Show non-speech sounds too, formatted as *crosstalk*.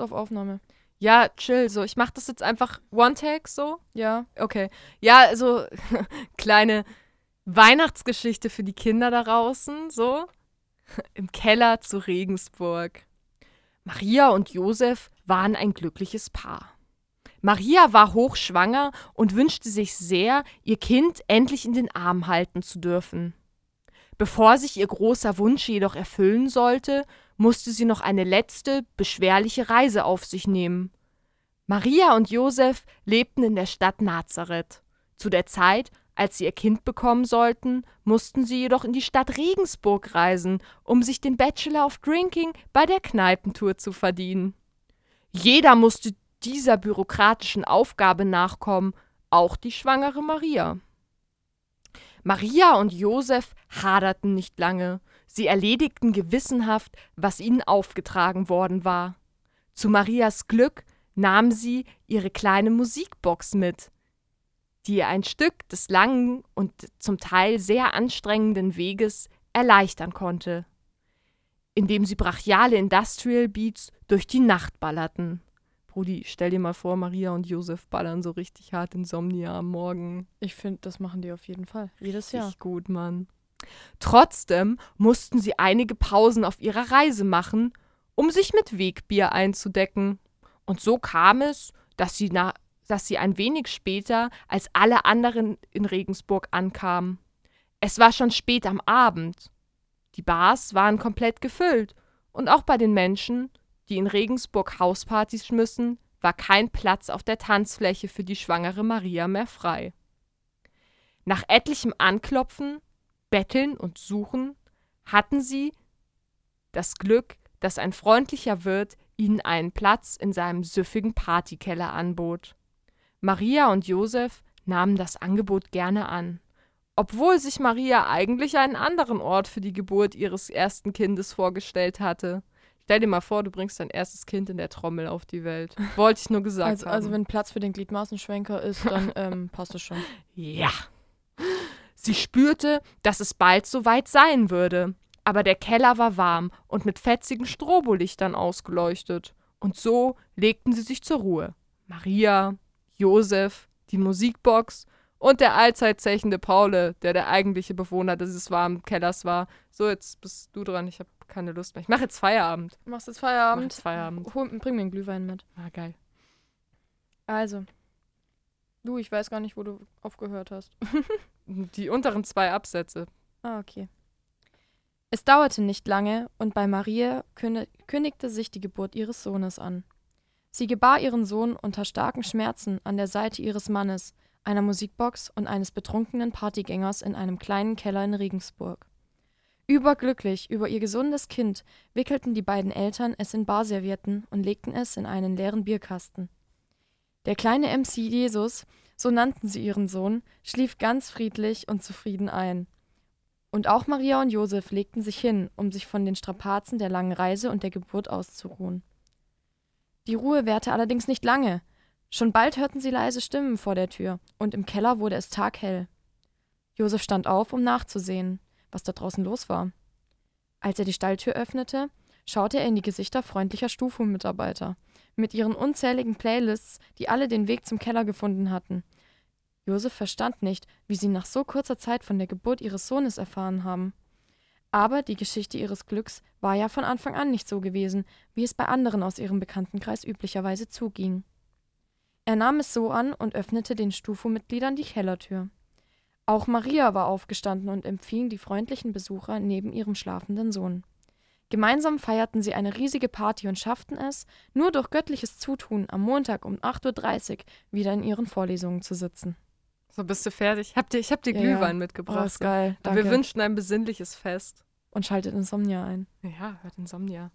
auf Aufnahme. Ja, chill, so. Ich mach das jetzt einfach One-Take so. Ja. Okay. Ja, also *laughs* kleine Weihnachtsgeschichte für die Kinder da draußen, so. *laughs* Im Keller zu Regensburg. Maria und Josef waren ein glückliches Paar. Maria war hochschwanger und wünschte sich sehr, ihr Kind endlich in den Arm halten zu dürfen. Bevor sich ihr großer Wunsch jedoch erfüllen sollte, musste sie noch eine letzte, beschwerliche Reise auf sich nehmen. Maria und Josef lebten in der Stadt Nazareth. Zu der Zeit, als sie ihr Kind bekommen sollten, mussten sie jedoch in die Stadt Regensburg reisen, um sich den Bachelor of Drinking bei der Kneipentour zu verdienen. Jeder musste dieser bürokratischen Aufgabe nachkommen, auch die schwangere Maria. Maria und Josef haderten nicht lange, sie erledigten gewissenhaft, was ihnen aufgetragen worden war. Zu Marias Glück nahm sie ihre kleine Musikbox mit, die ihr ein Stück des langen und zum Teil sehr anstrengenden Weges erleichtern konnte, indem sie brachiale Industrial Beats durch die Nacht ballerten. Brudi, stell dir mal vor, Maria und Josef ballern so richtig hart Insomnia am Morgen. Ich finde, das machen die auf jeden Fall. Jedes Jahr. Richtig gut, Mann. Trotzdem mussten sie einige Pausen auf ihrer Reise machen, um sich mit Wegbier einzudecken. Und so kam es, dass sie, na, dass sie ein wenig später als alle anderen in Regensburg ankamen. Es war schon spät am Abend. Die Bars waren komplett gefüllt. Und auch bei den Menschen, die in Regensburg Hauspartys schmissen, war kein Platz auf der Tanzfläche für die schwangere Maria mehr frei. Nach etlichem Anklopfen, Betteln und Suchen hatten sie das Glück, dass ein freundlicher Wirt ihnen einen Platz in seinem süffigen Partykeller anbot. Maria und Josef nahmen das Angebot gerne an, obwohl sich Maria eigentlich einen anderen Ort für die Geburt ihres ersten Kindes vorgestellt hatte. Stell dir mal vor, du bringst dein erstes Kind in der Trommel auf die Welt. Wollte ich nur gesagt also, haben. also wenn Platz für den Gliedmaßenschwenker ist, dann ähm, passt es schon. *laughs* Ja. Sie spürte, dass es bald soweit sein würde. Aber der Keller war warm und mit fetzigen Strobolichtern ausgeleuchtet. Und so legten sie sich zur Ruhe. Maria, Josef, die Musikbox und der allzeit zechende Paule, der der eigentliche Bewohner dieses warmen Kellers war. So, jetzt bist du dran. Ich habe keine Lust mehr. Ich mache jetzt Feierabend. Du machst jetzt Feierabend? mach jetzt Feierabend. Hol, bring mir einen Glühwein mit. Ah, geil. Also. Du, ich weiß gar nicht, wo du aufgehört hast. *laughs* Die unteren zwei Absätze. Ah, okay. Es dauerte nicht lange und bei Maria kündi- kündigte sich die Geburt ihres Sohnes an. Sie gebar ihren Sohn unter starken Schmerzen an der Seite ihres Mannes, einer Musikbox und eines betrunkenen Partygängers in einem kleinen Keller in Regensburg. Überglücklich über ihr gesundes Kind wickelten die beiden Eltern es in Barservietten und legten es in einen leeren Bierkasten. Der kleine MC Jesus, so nannten sie ihren Sohn, schlief ganz friedlich und zufrieden ein. Und auch Maria und Josef legten sich hin, um sich von den Strapazen der langen Reise und der Geburt auszuruhen. Die Ruhe währte allerdings nicht lange. Schon bald hörten sie leise Stimmen vor der Tür, und im Keller wurde es taghell. Josef stand auf, um nachzusehen, was da draußen los war. Als er die Stalltür öffnete, schaute er in die Gesichter freundlicher Stufo-Mitarbeiter, mit ihren unzähligen Playlists, die alle den Weg zum Keller gefunden hatten. Josef verstand nicht, wie sie nach so kurzer Zeit von der Geburt ihres Sohnes erfahren haben. Aber die Geschichte ihres Glücks war ja von Anfang an nicht so gewesen, wie es bei anderen aus ihrem Bekanntenkreis üblicherweise zuging. Er nahm es so an und öffnete den Stufo-Mitgliedern die Kellertür. Auch Maria war aufgestanden und empfing die freundlichen Besucher neben ihrem schlafenden Sohn. Gemeinsam feierten sie eine riesige Party und schafften es, nur durch göttliches Zutun am Montag um 8.30 Uhr wieder in ihren Vorlesungen zu sitzen. So bist du fertig. Ich hab dir, ich hab dir Ja, Glühwein Oh, mitgebracht. ist geil. Wir Danke. wünschen ein besinnliches Fest. Und schaltet Insomnia ein. Ja, hört Insomnia.